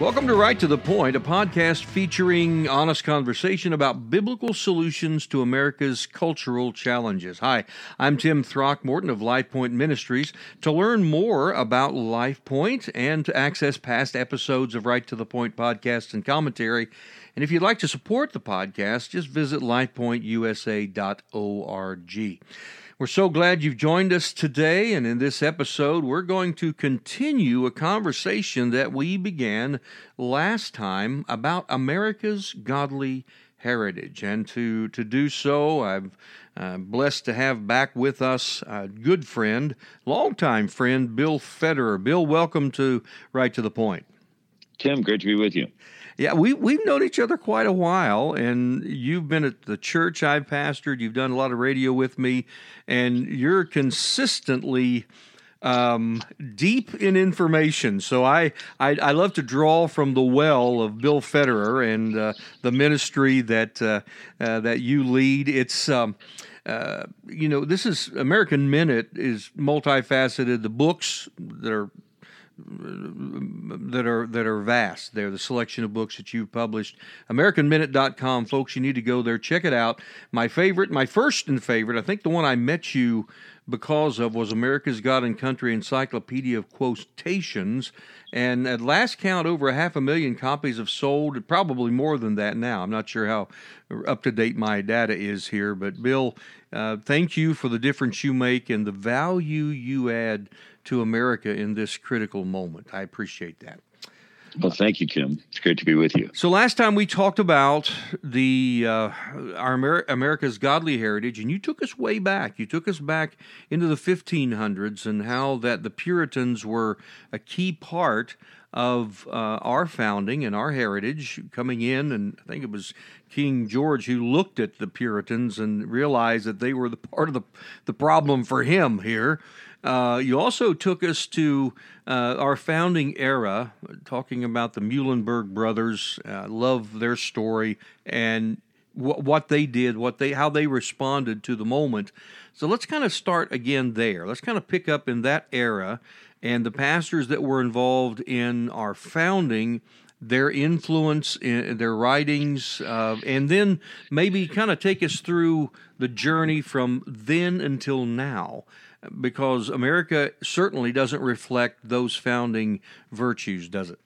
Welcome to Right to the Point, a podcast featuring honest conversation about biblical solutions to America's cultural challenges. Hi, I'm Tim Throckmorton of Life Point Ministries. To learn more about Life Point and to access past episodes of Right to the Point podcast and commentary, and if you'd like to support the podcast, just visit lifepointusa.org. We're so glad you've joined us today, and in this episode, we're going to continue a conversation that we began last time about America's godly heritage. And to, to do so, I'm uh, blessed to have back with us a good friend, longtime friend, Bill Federer. Bill, welcome to Right to the Point. Tim, great to be with you. Yeah, we we've known each other quite a while, and you've been at the church I've pastored. You've done a lot of radio with me, and you're consistently um, deep in information. So I, I, I love to draw from the well of Bill Federer and uh, the ministry that uh, uh, that you lead. It's um, uh, you know this is American Minute is multifaceted. The books that are that are that are vast. They're the selection of books that you've published. AmericanMinute.com, folks. You need to go there, check it out. My favorite, my first and favorite, I think the one I met you because of was America's God and Country Encyclopedia of Quotations. And at last count, over a half a million copies have sold, probably more than that now. I'm not sure how up to date my data is here, but Bill, uh, thank you for the difference you make and the value you add to America in this critical moment. I appreciate that. Well, thank you, Tim. It's great to be with you. So last time we talked about the uh, our Amer- America's godly heritage, and you took us way back. You took us back into the 1500s and how that the Puritans were a key part of uh, our founding and our heritage coming in, and I think it was King George who looked at the Puritans and realized that they were the part of the the problem for him here. Uh, you also took us to uh, our founding era, talking about the Muhlenberg brothers. Uh, love their story and what they did, what they how they responded to the moment. So let's kind of start again there. Let's kind of pick up in that era and the pastors that were involved in our founding their influence in their writings, uh, and then maybe kind of take us through the journey from then until now because America certainly doesn't reflect those founding virtues, does it?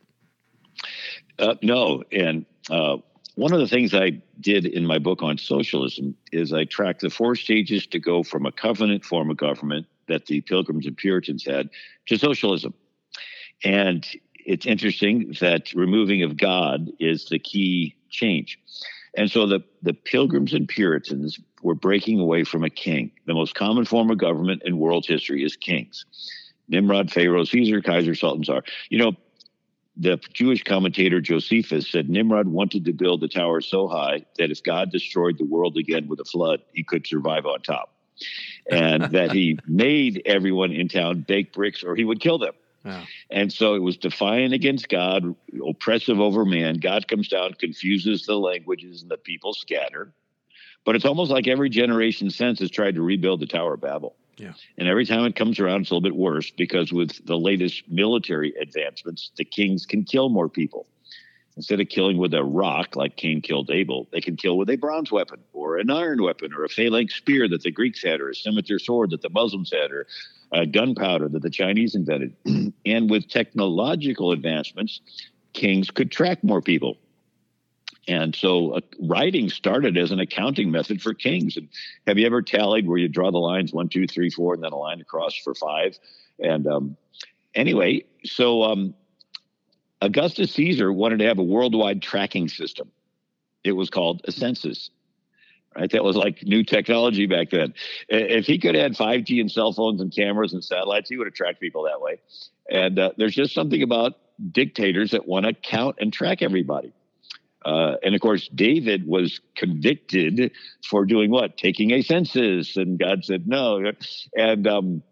Uh, no. And uh, one of the things I did in my book on socialism is I tracked the four stages to go from a covenant form of government that the Pilgrims and Puritans had to socialism. And it's interesting that removing of God is the key change. And so the, the Pilgrims and Puritans were breaking away from a king. The most common form of government in world history is kings. Nimrod, Pharaoh, Caesar, Kaiser, Sultan, Tsar. You know, the Jewish commentator Josephus said Nimrod wanted to build the tower so high that if God destroyed the world again with a flood, he could survive on top. And that he made everyone in town bake bricks or he would kill them. And so it was defiant against God, oppressive over man. God comes down, confuses the languages, and the people scatter. But it's almost like every generation since has tried to rebuild the Tower of Babel. Yeah. And every time it comes around, it's a little bit worse because with the latest military advancements, the kings can kill more people. Instead of killing with a rock like Cain killed Abel, they can kill with a bronze weapon or an iron weapon or a phalanx spear that the Greeks had or a scimitar sword that the Muslims had or gunpowder that the Chinese invented. and with technological advancements, kings could track more people. And so uh, writing started as an accounting method for kings. And have you ever tallied where you draw the lines one, two, three, four, and then a line across for five? And um, anyway, so um, Augustus Caesar wanted to have a worldwide tracking system. It was called a census right? That was like new technology back then. If he could add 5G and cell phones and cameras and satellites, he would attract people that way. And uh, there's just something about dictators that want to count and track everybody. Uh, and of course, David was convicted for doing what? Taking a census, and God said no. And um,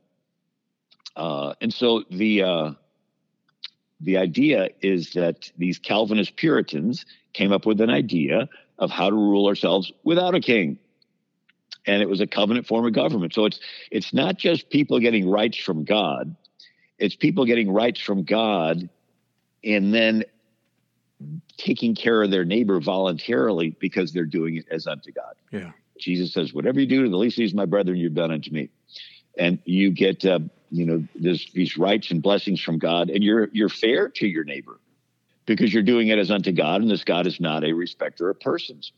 uh, and so the uh, the idea is that these Calvinist Puritans came up with an idea of how to rule ourselves without a king. And it was a covenant form of government. So it's it's not just people getting rights from God, it's people getting rights from God and then taking care of their neighbor voluntarily because they're doing it as unto God. Yeah. Jesus says, "Whatever you do to the least of these, my brethren, you've done unto me." And you get, uh, you know, this, these rights and blessings from God, and you're you're fair to your neighbor because you're doing it as unto God, and this God is not a respecter of persons.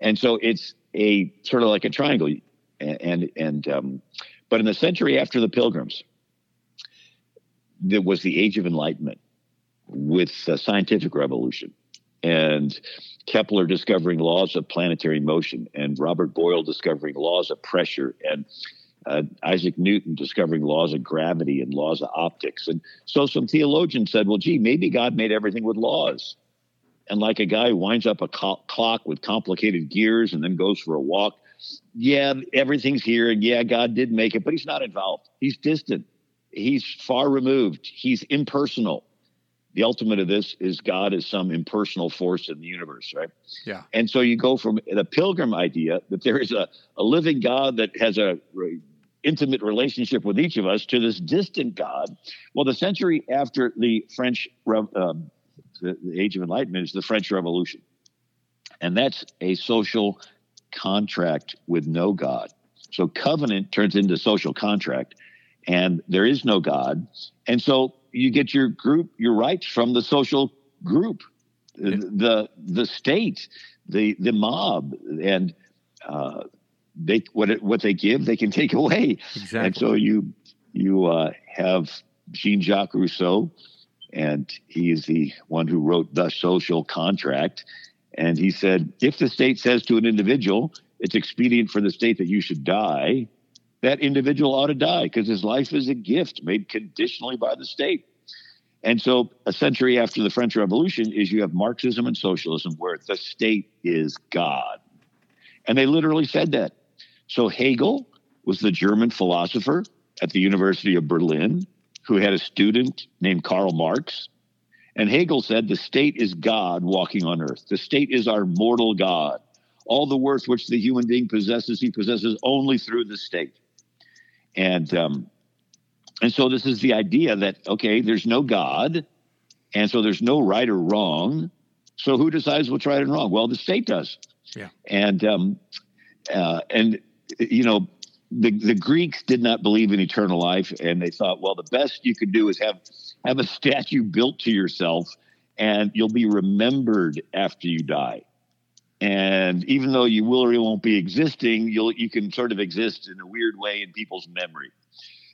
And so it's a sort of like a triangle, and, and um, but in the century after the Pilgrims, there was the Age of Enlightenment with the scientific revolution and Kepler discovering laws of planetary motion, and Robert Boyle discovering laws of pressure, and uh, Isaac Newton discovering laws of gravity and laws of optics. And so some theologians said, well, gee, maybe God made everything with laws. And like a guy who winds up a co- clock with complicated gears and then goes for a walk, yeah, everything's here. And yeah, God did make it, but he's not involved. He's distant. He's far removed. He's impersonal the ultimate of this is God is some impersonal force in the universe, right? Yeah. And so you go from the pilgrim idea that there is a, a living God that has a intimate relationship with each of us to this distant God. Well, the century after the French, um, the, the Age of Enlightenment is the French Revolution. And that's a social contract with no God. So covenant turns into social contract, and there is no God. And so you get your group your rights from the social group, the the state, the the mob, and uh, they what it, what they give they can take away. Exactly. And so you you uh, have Jean Jacques Rousseau, and he is the one who wrote the social contract. And he said, if the state says to an individual, it's expedient for the state that you should die, that individual ought to die because his life is a gift made conditionally by the state. And so, a century after the French Revolution, is you have Marxism and socialism where the state is God. And they literally said that. So, Hegel was the German philosopher at the University of Berlin who had a student named Karl Marx. And Hegel said, The state is God walking on earth. The state is our mortal God. All the worth which the human being possesses, he possesses only through the state. And um, and so this is the idea that okay, there's no God, and so there's no right or wrong. So who decides what's right and wrong? Well, the state does. Yeah. And um, uh, and you know the the Greeks did not believe in eternal life, and they thought, well, the best you could do is have have a statue built to yourself, and you'll be remembered after you die. And even though you will or you won't be existing, you'll you can sort of exist in a weird way in people's memory.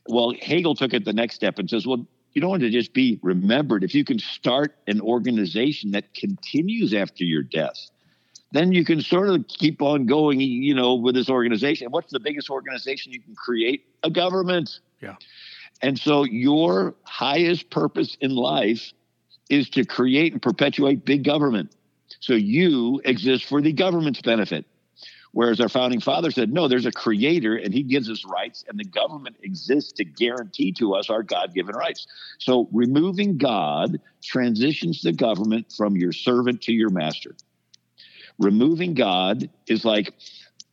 Well, Hegel took it the next step and says, well, you don't want to just be remembered. If you can start an organization that continues after your death, then you can sort of keep on going, you know, with this organization. What's the biggest organization you can create? A government. Yeah. And so your highest purpose in life is to create and perpetuate big government. So you exist for the government's benefit. Whereas our founding father said, no, there's a creator and he gives us rights, and the government exists to guarantee to us our God given rights. So removing God transitions the government from your servant to your master. Removing God is like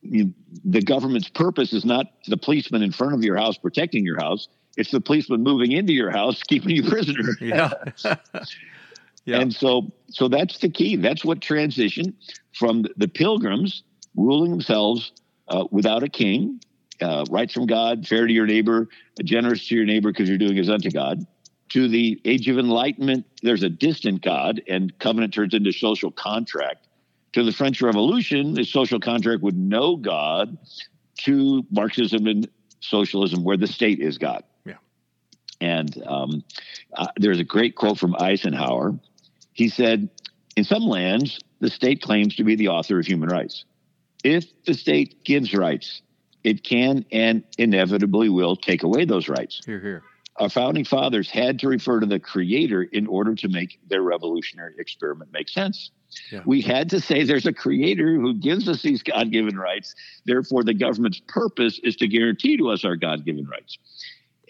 you, the government's purpose is not the policeman in front of your house protecting your house, it's the policeman moving into your house keeping you prisoner. Yeah. yeah. And so so that's the key. That's what transition from the pilgrims ruling themselves uh, without a king, uh, rights from God, fair to your neighbor, generous to your neighbor because you're doing as unto God. To the age of enlightenment, there's a distant God, and covenant turns into social contract. To the French Revolution, the social contract with no God. To Marxism and socialism, where the state is God. Yeah. And um, uh, there's a great quote from Eisenhower. He said, "In some lands, the state claims to be the author of human rights." if the state gives rights, it can and inevitably will take away those rights. Here, here. Our founding fathers had to refer to the creator in order to make their revolutionary experiment make sense. Yeah. We had to say there's a creator who gives us these God given rights. Therefore, the government's purpose is to guarantee to us our God given rights.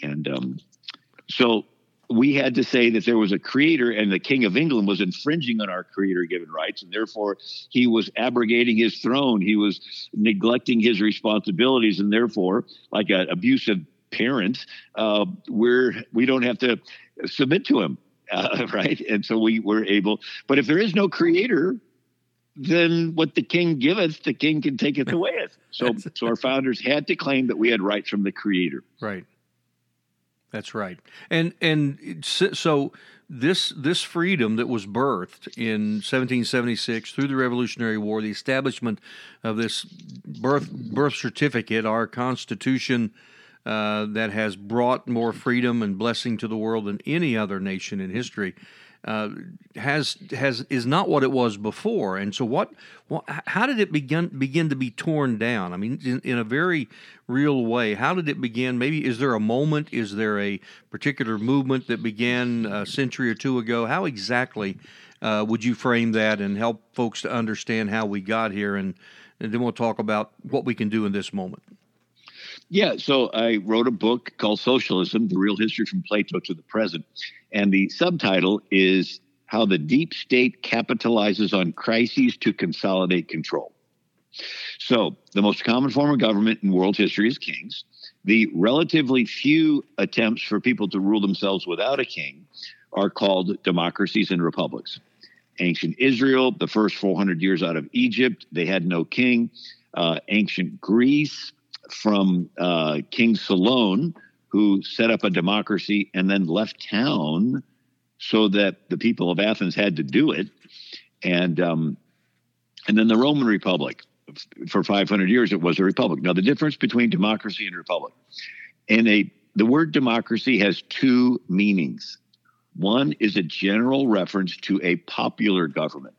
And um, so we had to say that there was a creator and the king of england was infringing on our creator given rights and therefore he was abrogating his throne he was neglecting his responsibilities and therefore like an abusive parent uh, we're we don't have to submit to him uh, right? And so we were able. But if there is no creator, then what the king giveth, the king can take it away. So, so our founders had to claim that we had rights from the creator. Right. That's right. And and so this this freedom that was birthed in 1776 through the Revolutionary War, the establishment of this birth birth certificate, our Constitution. Uh, that has brought more freedom and blessing to the world than any other nation in history uh, has has is not what it was before. And so, what, what how did it begin begin to be torn down? I mean, in, in, a very real way. How did it begin? Maybe is there a moment? Is there a particular movement that began a century or two ago? How exactly uh, would you frame that and help folks to understand how we got here? And, and then we'll talk about what we can do in this moment. Yeah, so I wrote a book called Socialism The Real History from Plato to the Present. And the subtitle is How the Deep State Capitalizes on Crises to Consolidate Control. So, the most common form of government in world history is kings. The relatively few attempts for people to rule themselves without a king are called democracies and republics. Ancient Israel, the first 400 years out of Egypt, they had no king. Uh, ancient Greece, from uh, King Solon, who set up a democracy and then left town so that the people of Athens had to do it. And um, and then the Roman Republic. For 500 years, it was a republic. Now, the difference between democracy and republic, and a the word democracy has two meanings. One is a general reference to a popular government.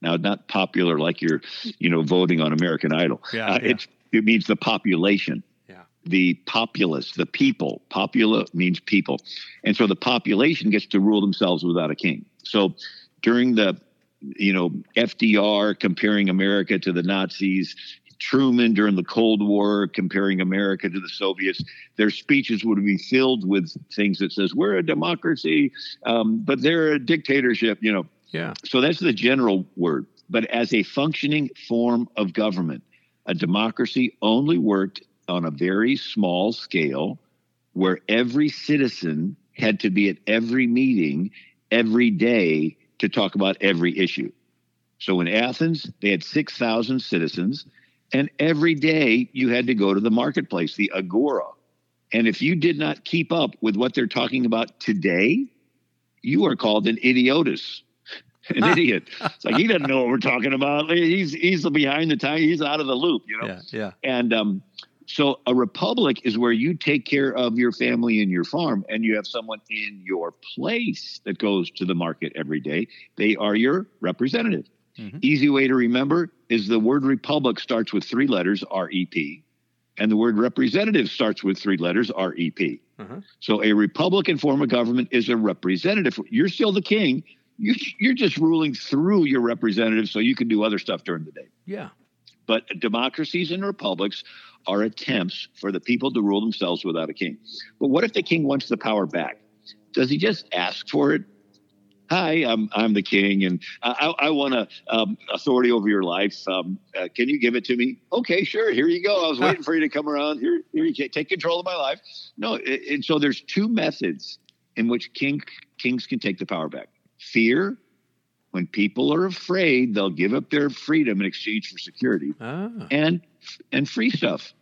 Now, not popular like you're, you know, voting on American Idol. Yeah, uh, yeah. It's it means the population. Yeah. The populace, the people. Popula means people. And so the population gets to rule themselves without a king. So during the, you know, FDR comparing America to the Nazis, Truman during the Cold War comparing America to the Soviets, their speeches would be filled with things that says we're a democracy, um, but they're a dictatorship. You know. Yeah. So that's the general word. But as a functioning form of government, a democracy only worked on a very small scale where every citizen had to be at every meeting every day to talk about every issue. So in Athens, they had 6,000 citizens, and every day you had to go to the marketplace, the agora. And if you did not keep up with what they're talking about today, you are called an idiotus an idiot. It's like he doesn't know what we're talking about. He's he's behind the time. He's out of the loop, you know. Yeah, yeah. And um, so a republic is where you take care of your family and your farm, and you have someone in your place that goes to the market every day. They are your representative. Mm-hmm. Easy way to remember is the word republic starts with three letters, R E P, and the word representative starts with three letters, R E P. Uh-huh. So a Republican form of government is a representative. You're still the king, you, you're just ruling through your representatives so you can do other stuff during the day. Yeah. But democracies and republics are attempts for the people to rule themselves without a king. But what if the king wants the power back? Does he just ask for it? Hi, I'm I'm the king, and I, I want a um, authority over your life. Um, uh, can you give it to me? Okay, sure. Here you go. I was waiting for you to come around. Here, here you can take control of my life. No, and so there's two methods in which king kings can take the power back fear. When people are afraid, they'll give up their freedom in exchange for security ah. and and free stuff.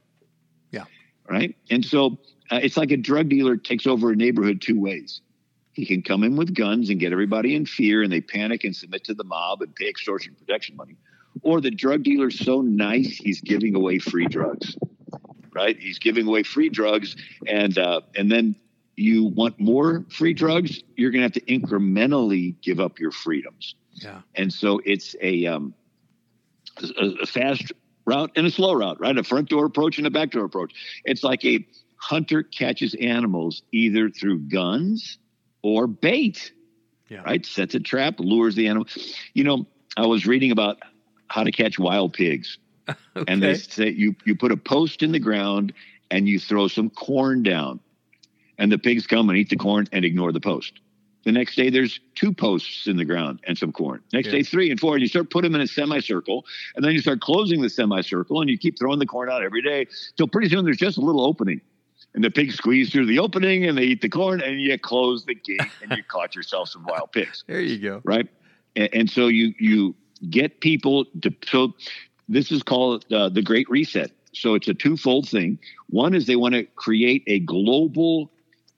Yeah. Right. And so uh, it's like a drug dealer takes over a neighborhood two ways. He can come in with guns and get everybody in fear, and they panic and submit to the mob and pay extortion protection money. Or the drug dealer's so nice he's giving away free drugs. Right? He's giving away free drugs, and uh, and then you want more free drugs, you're going to have to incrementally give up your freedoms. Yeah. And so it's a, um, a, a fast route and a slow route, right? A front door approach and a back door approach. It's like a hunter catches animals either through guns or bait. Yeah. Right? Sets a trap, lures the animal. You know, I was reading about how to catch wild pigs. okay. And they say you you put a post in the ground and you throw some corn down and the pigs come and eat the corn and ignore the post. The next day, there's two posts in the ground and some corn. Next yeah. day, three and four, and you start putting them in a semicircle, and then you start closing the semicircle, and you keep throwing the corn out every day. So pretty soon, there's just a little opening. and the pigs squeeze through the opening and they eat the corn and you close the gate and you caught yourself some wild pigs. There you go. Right. And, and so you, you get people to, so this is called uh, the Great Reset. So it's a twofold thing. One is they want to create a global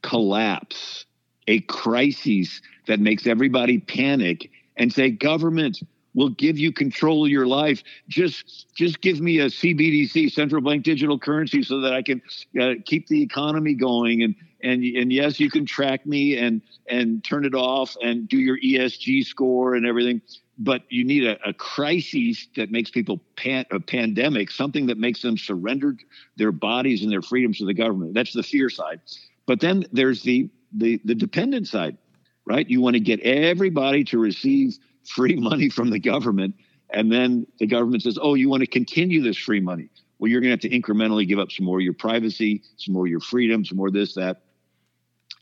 collapse, a crisis that makes everybody panic and say, government, will give you control of your life. Just just give me a CBDC, central bank digital currency, so that I can uh, keep the economy going. And and and yes, you can track me and and turn it off and do your ESG score and everything. But you need a, a crisis that makes people pan, a pandemic, something that makes them surrender their bodies and their freedoms to the government. That's the fear side. But then there's the the the dependent side, right? You want to get everybody to receive free money from the government. And then the government says, oh, you want to continue this free money. Well, you're going to have to incrementally give up some more of your privacy, some more of your freedom, some more this, that.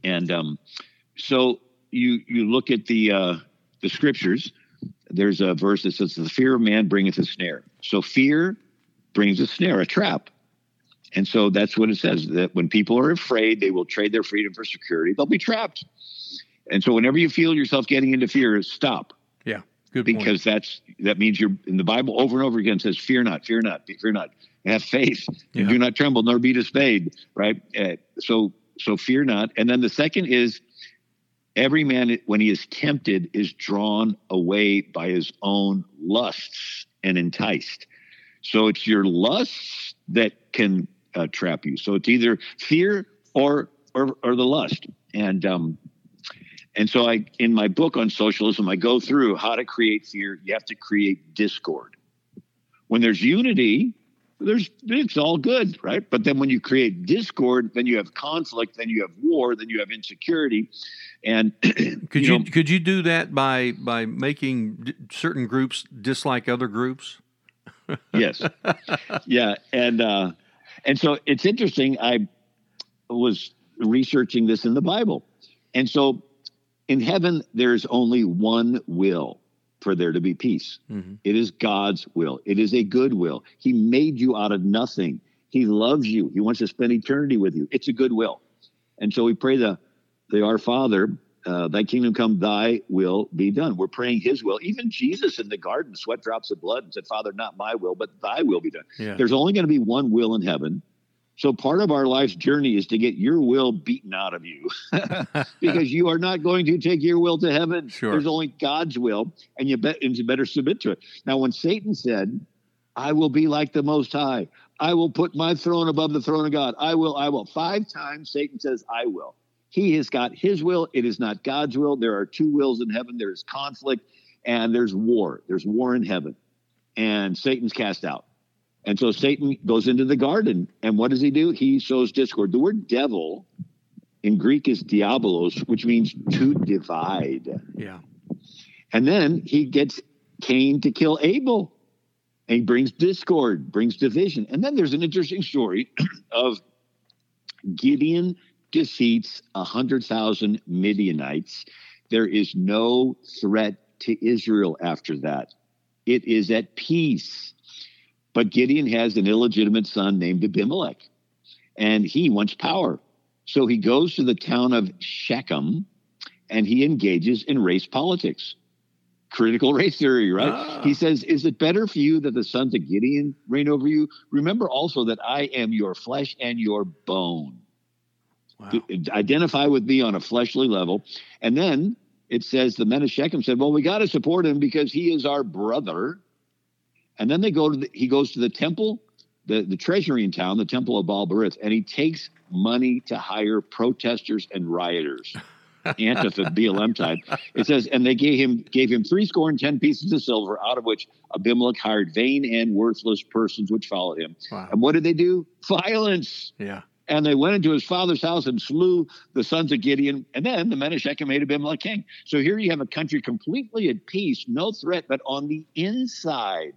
And um, so you you look at the uh, the scriptures. There's a verse that says, "The fear of man bringeth a snare." So fear brings a snare, a trap. And so that's what it says that when people are afraid, they will trade their freedom for security. They'll be trapped. And so whenever you feel yourself getting into fear, stop. Yeah. Good because point. that's that means you're in the Bible over and over again says, "Fear not, fear not, fear not, have faith, yeah. do not tremble, nor be dismayed." Right. Uh, so so fear not. And then the second is every man when he is tempted is drawn away by his own lusts and enticed. So it's your lusts that can uh, trap you. So it's either fear or or, or the lust. And um, and so I, in my book on socialism, I go through how to create fear. You have to create discord. When there's unity, there's it's all good, right? But then when you create discord, then you have conflict, then you have war, then you have insecurity. And could you, you could you do that by by making certain groups dislike other groups? yes, yeah, and uh, and so it's interesting. I was researching this in the Bible, and so in heaven, there's only one will for there to be peace. Mm-hmm. It is God's will. It is a good will. He made you out of nothing. He loves you. He wants to spend eternity with you. It's a good will. And so we pray the, the Our Father, uh, thy kingdom come, thy will be done. We're praying his will. Even Jesus in the garden sweat drops of blood and said, Father, not my will, but thy will be done. Yeah. There's only going to be one will in heaven. So part of our life's journey is to get your will beaten out of you because you are not going to take your will to heaven. Sure. There's only God's will, and you, bet, and you better submit to it. Now, when Satan said, I will be like the Most High, I will put my throne above the throne of God, I will, I will. Five times Satan says, I will. He has got his will. It is not God's will. There are two wills in heaven. There's conflict and there's war. There's war in heaven. And Satan's cast out. And so Satan goes into the garden. And what does he do? He sows discord. The word devil in Greek is diabolos, which means to divide. Yeah. And then he gets Cain to kill Abel. And he brings discord, brings division. And then there's an interesting story of Gideon defeats a 100,000 Midianites. There is no threat to Israel after that. It is at peace. But Gideon has an illegitimate son named Abimelech, and he wants power. So he goes to the town of Shechem and he engages in race politics. Critical race theory, right? Ah. He says, Is it better for you that the sons of Gideon reign over you? Remember also that I am your flesh and your bone. Wow. Identify with me on a fleshly level. And then it says the men of Shechem said, Well, we got to support him because he is our brother. And then they go to the, he goes to the temple, the, the treasury in town, the temple of Baal Berith, and he takes money to hire protesters and rioters. Antifa BLM type. It says, and they gave him gave him three score and ten pieces of silver, out of which Abimelech hired vain and worthless persons which followed him. Wow. And what did they do? Violence. Yeah. And they went into his father's house and slew the sons of Gideon. And then the men of Shechem made Abimelech king. So here you have a country completely at peace, no threat, but on the inside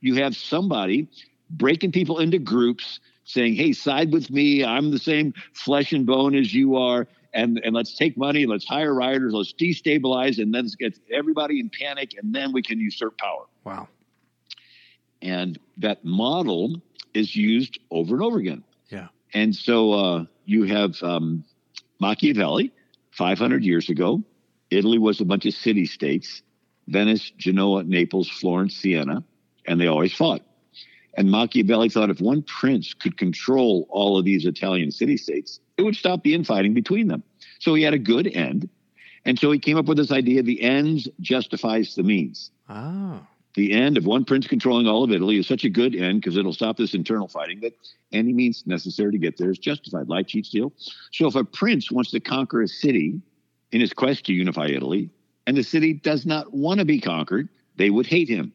you have somebody breaking people into groups saying, hey, side with me. I'm the same flesh and bone as you are. And, and let's take money, let's hire rioters, let's destabilize, and then get everybody in panic, and then we can usurp power. Wow. And that model is used over and over again. Yeah. And so uh, you have um, Machiavelli, 500 years ago. Italy was a bunch of city states Venice, Genoa, Naples, Florence, Siena, and they always fought. And Machiavelli thought if one prince could control all of these Italian city states, it would stop the infighting between them. So he had a good end. And so he came up with this idea the ends justifies the means. Ah. The end of one prince controlling all of Italy is such a good end because it'll stop this internal fighting that any means necessary to get there is justified. Lie, cheat, steal. So if a prince wants to conquer a city in his quest to unify Italy, and the city does not want to be conquered, they would hate him.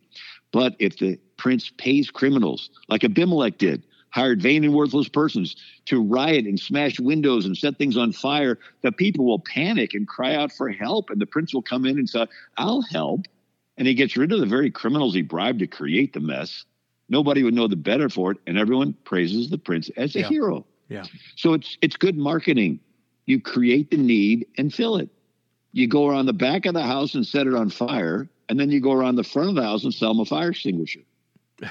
But if the prince pays criminals, like Abimelech did, hired vain and worthless persons to riot and smash windows and set things on fire, the people will panic and cry out for help. And the prince will come in and say, I'll help. And he gets rid of the very criminals he bribed to create the mess. Nobody would know the better for it. And everyone praises the prince as a yeah. hero. Yeah. So it's it's good marketing. You create the need and fill it. You go around the back of the house and set it on fire, and then you go around the front of the house and sell them a fire extinguisher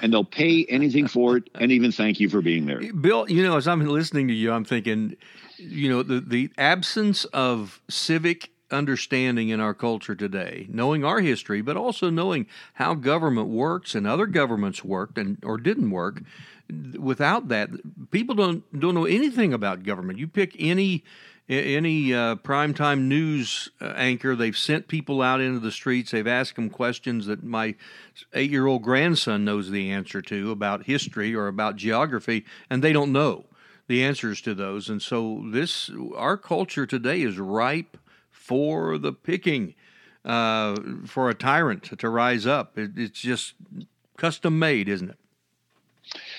and they'll pay anything for it and even thank you for being there. Bill, you know, as I'm listening to you, I'm thinking, you know, the, the absence of civic understanding in our culture today, knowing our history, but also knowing how government works and other governments worked and or didn't work. Without that, people don't don't know anything about government. You pick any any uh, primetime news uh, anchor, they've sent people out into the streets. They've asked them questions that my eight year old grandson knows the answer to about history or about geography, and they don't know the answers to those. And so, this our culture today is ripe for the picking, uh, for a tyrant to rise up. It, it's just custom made, isn't it?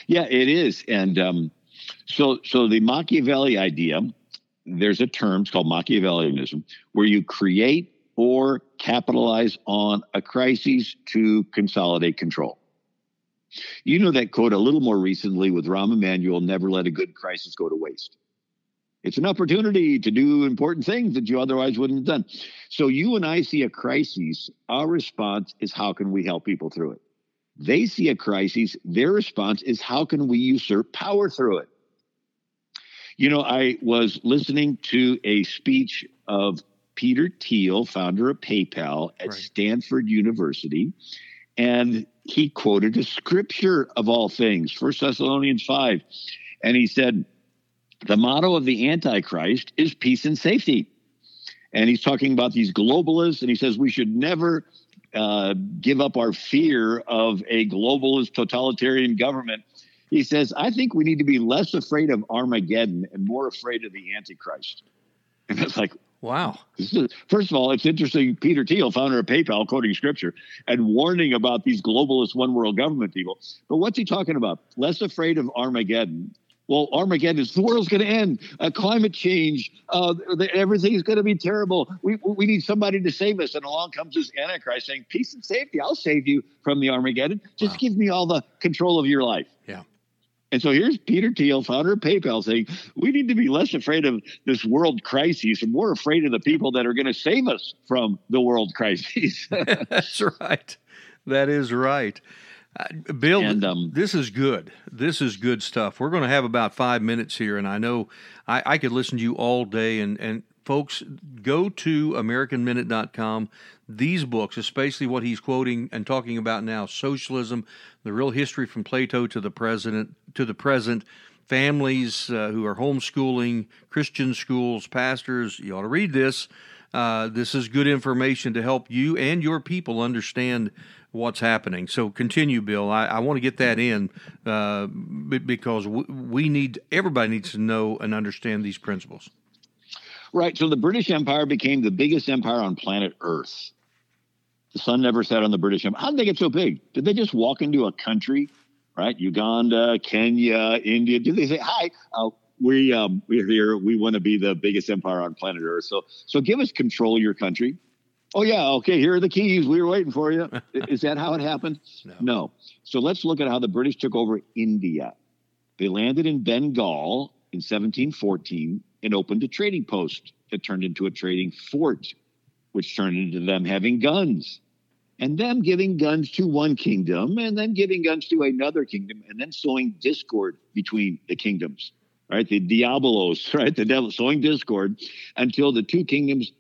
Yeah, it is. And um, so, so the Machiavelli idea there's a term it's called Machiavellianism, where you create or capitalize on a crisis to consolidate control. You know that quote a little more recently with Rahm Emanuel never let a good crisis go to waste. It's an opportunity to do important things that you otherwise wouldn't have done. So you and I see a crisis. Our response is how can we help people through it? They see a crisis. Their response is how can we usurp power through it? You know, I was listening to a speech of Peter Thiel, founder of PayPal at right. Stanford University, and he quoted a scripture of all things, First Thessalonians 5. And he said, The motto of the Antichrist is peace and safety. And he's talking about these globalists, and he says we should never uh, give up our fear of a globalist totalitarian government he says, I think we need to be less afraid of Armageddon and more afraid of the Antichrist. And it's like, wow. Is, first of all, it's interesting. Peter Thiel, founder of PayPal, quoting scripture and warning about these globalist one world government people. But what's he talking about? Less afraid of Armageddon. Well, Armageddon is the world's going to end. Uh, climate change, uh, everything's going to be terrible. We, we need somebody to save us. And along comes this Antichrist saying, Peace and safety. I'll save you from the Armageddon. Just wow. give me all the control of your life. Yeah. And so here's Peter Thiel, founder of PayPal, saying we need to be less afraid of this world crisis and more afraid of the people that are going to save us from the world crisis. That's right. That is right. Uh, Bill, and, um, this is good. This is good stuff. We're going to have about five minutes here, and I know I, I could listen to you all day. And, and folks, go to AmericanMinute.com these books, especially what he's quoting and talking about now, socialism, the real history from Plato to the present, to the present, families uh, who are homeschooling, Christian schools, pastors, you ought to read this. Uh, this is good information to help you and your people understand what's happening. So continue, Bill. I, I want to get that in uh, because we need everybody needs to know and understand these principles. Right. So the British Empire became the biggest empire on planet Earth. The sun never set on the British Empire. How did they get so big? Did they just walk into a country, right? Uganda, Kenya, India. Did they say, "Hi, uh, we um, we're here. We want to be the biggest empire on planet Earth. So so give us control of your country." Oh yeah, okay. Here are the keys. We were waiting for you. Is that how it happened? No. no. So let's look at how the British took over India. They landed in Bengal in 1714 and opened a trading post that turned into a trading fort which turned into them having guns and them giving guns to one kingdom and then giving guns to another kingdom and then sowing discord between the kingdoms. right? The diabolos, right? The devil sowing discord until the two kingdoms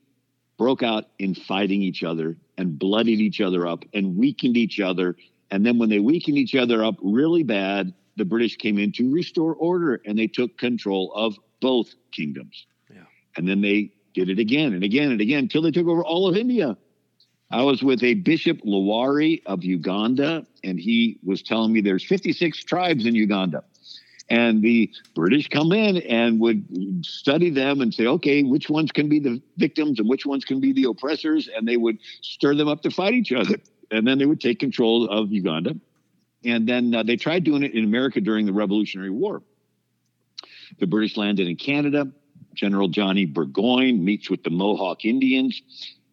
broke out in fighting each other and bloodied each other up and weakened each other. And then when they weakened each other up really bad, the British came in to restore order and they took control of both kingdoms. Yeah. And then they did it again and again and again until they took over all of India. I was with a Bishop Lawari of Uganda, and he was telling me there's 56 tribes in Uganda. And the British come in and would study them and say, okay, which ones can be the victims and which ones can be the oppressors? And they would stir them up to fight each other. And then they would take control of Uganda. And then uh, they tried doing it in America during the Revolutionary War. The British landed in Canada. General Johnny Burgoyne meets with the Mohawk Indians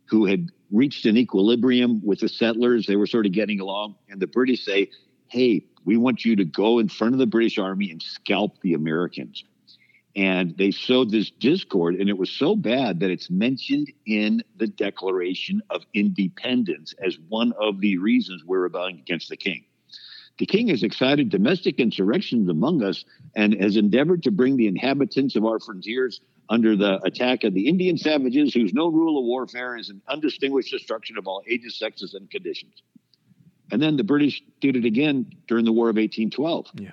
who had reached an equilibrium with the settlers. They were sort of getting along. And the British say, hey, we want you to go in front of the British Army and scalp the Americans. And they sowed this discord, and it was so bad that it's mentioned in the Declaration of Independence as one of the reasons we're rebelling against the king. The king has excited domestic insurrections among us and has endeavored to bring the inhabitants of our frontiers under the attack of the Indian savages, whose no rule of warfare is an undistinguished destruction of all ages, sexes, and conditions. And then the British did it again during the War of 1812. Yeah.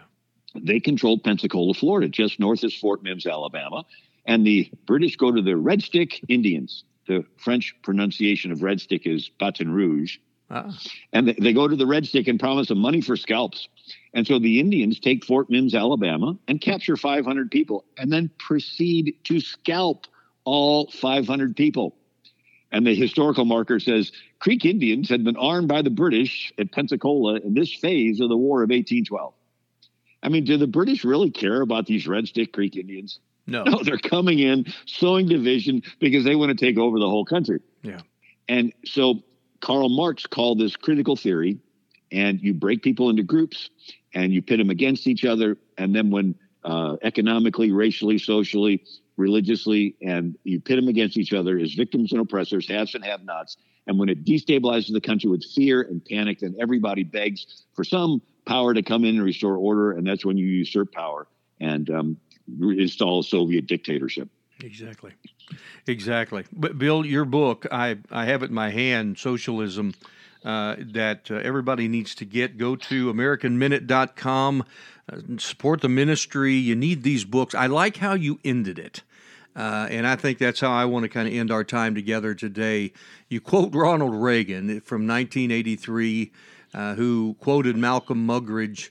They controlled Pensacola, Florida, just north of Fort Mims, Alabama. And the British go to the Red Stick Indians. The French pronunciation of Red Stick is Baton Rouge. Ah. And they go to the Red Stick and promise them money for scalps. And so the Indians take Fort Mims, Alabama, and capture 500 people and then proceed to scalp all 500 people. And the historical marker says Creek Indians had been armed by the British at Pensacola in this phase of the War of 1812. I mean, do the British really care about these Red Stick Creek Indians? No. No, they're coming in, sowing division because they want to take over the whole country. Yeah. And so Karl Marx called this critical theory, and you break people into groups and you pit them against each other. And then when uh, economically, racially, socially, religiously, and you pit them against each other as victims and oppressors, haves and have nots. And when it destabilizes the country with fear and panic, then everybody begs for some power to come in and restore order. And that's when you usurp power and um, install a Soviet dictatorship. Exactly. Exactly. But Bill, your book, I, I have it in my hand, Socialism, uh, that uh, everybody needs to get. Go to AmericanMinute.com support the ministry. You need these books. I like how you ended it. Uh, and I think that's how I want to kind of end our time together today. You quote Ronald Reagan from 1983, uh, who quoted Malcolm Muggeridge,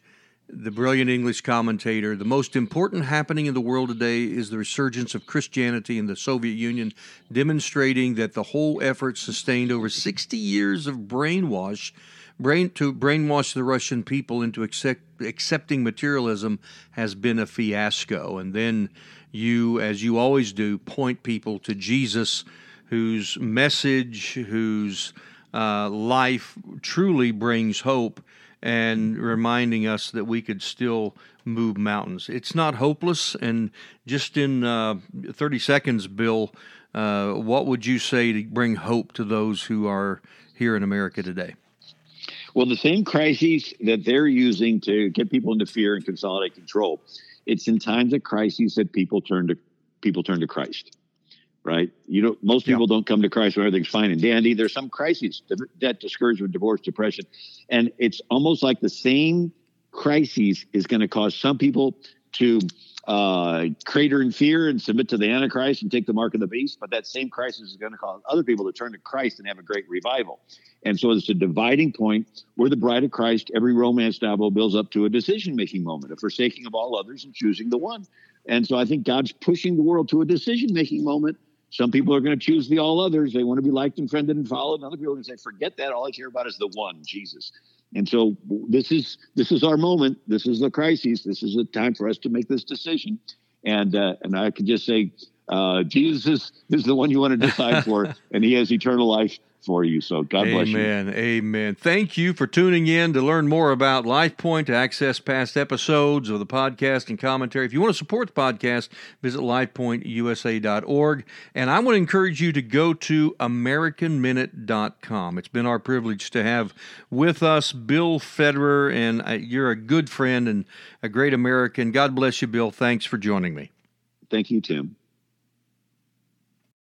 the brilliant English commentator. The most important happening in the world today is the resurgence of Christianity in the Soviet Union, demonstrating that the whole effort sustained over 60 years of brainwash brain to brainwash the Russian people into accept, accepting materialism has been a fiasco. And then you, as you always do, point people to Jesus, whose message, whose uh, life truly brings hope, and reminding us that we could still move mountains. It's not hopeless. And just in uh, 30 seconds, Bill, uh, what would you say to bring hope to those who are here in America today? Well, the same crises that they're using to get people into fear and consolidate control, it's in times of crises that people turn to people turn to Christ. Right? You know, most people yeah. don't come to Christ when everything's fine and dandy. There's some crises, debt, discouragement, divorce, depression, and it's almost like the same crises is going to cause some people to uh, crater in fear and submit to the Antichrist and take the mark of the beast. But that same crisis is going to cause other people to turn to Christ and have a great revival. And so it's a dividing point where the bride of Christ, every romance novel builds up to a decision making moment, a forsaking of all others and choosing the one. And so I think God's pushing the world to a decision making moment. Some people are going to choose the all others. They want to be liked and friended and followed. And other people are going to say, forget that. All I care about is the one, Jesus. And so this is this is our moment. This is the crisis. This is a time for us to make this decision. And uh, and I can just say, Uh, Jesus is, is the one you want to decide for, and He has eternal life for you. So God Amen. bless you. Amen. Amen. Thank you for tuning in to learn more about LifePoint, to access past episodes of the podcast and commentary. If you want to support the podcast, visit lifepointusa.org. And I want to encourage you to go to AmericanMinute.com. It's been our privilege to have with us Bill Federer, and uh, you're a good friend and a great American. God bless you, Bill. Thanks for joining me. Thank you, Tim.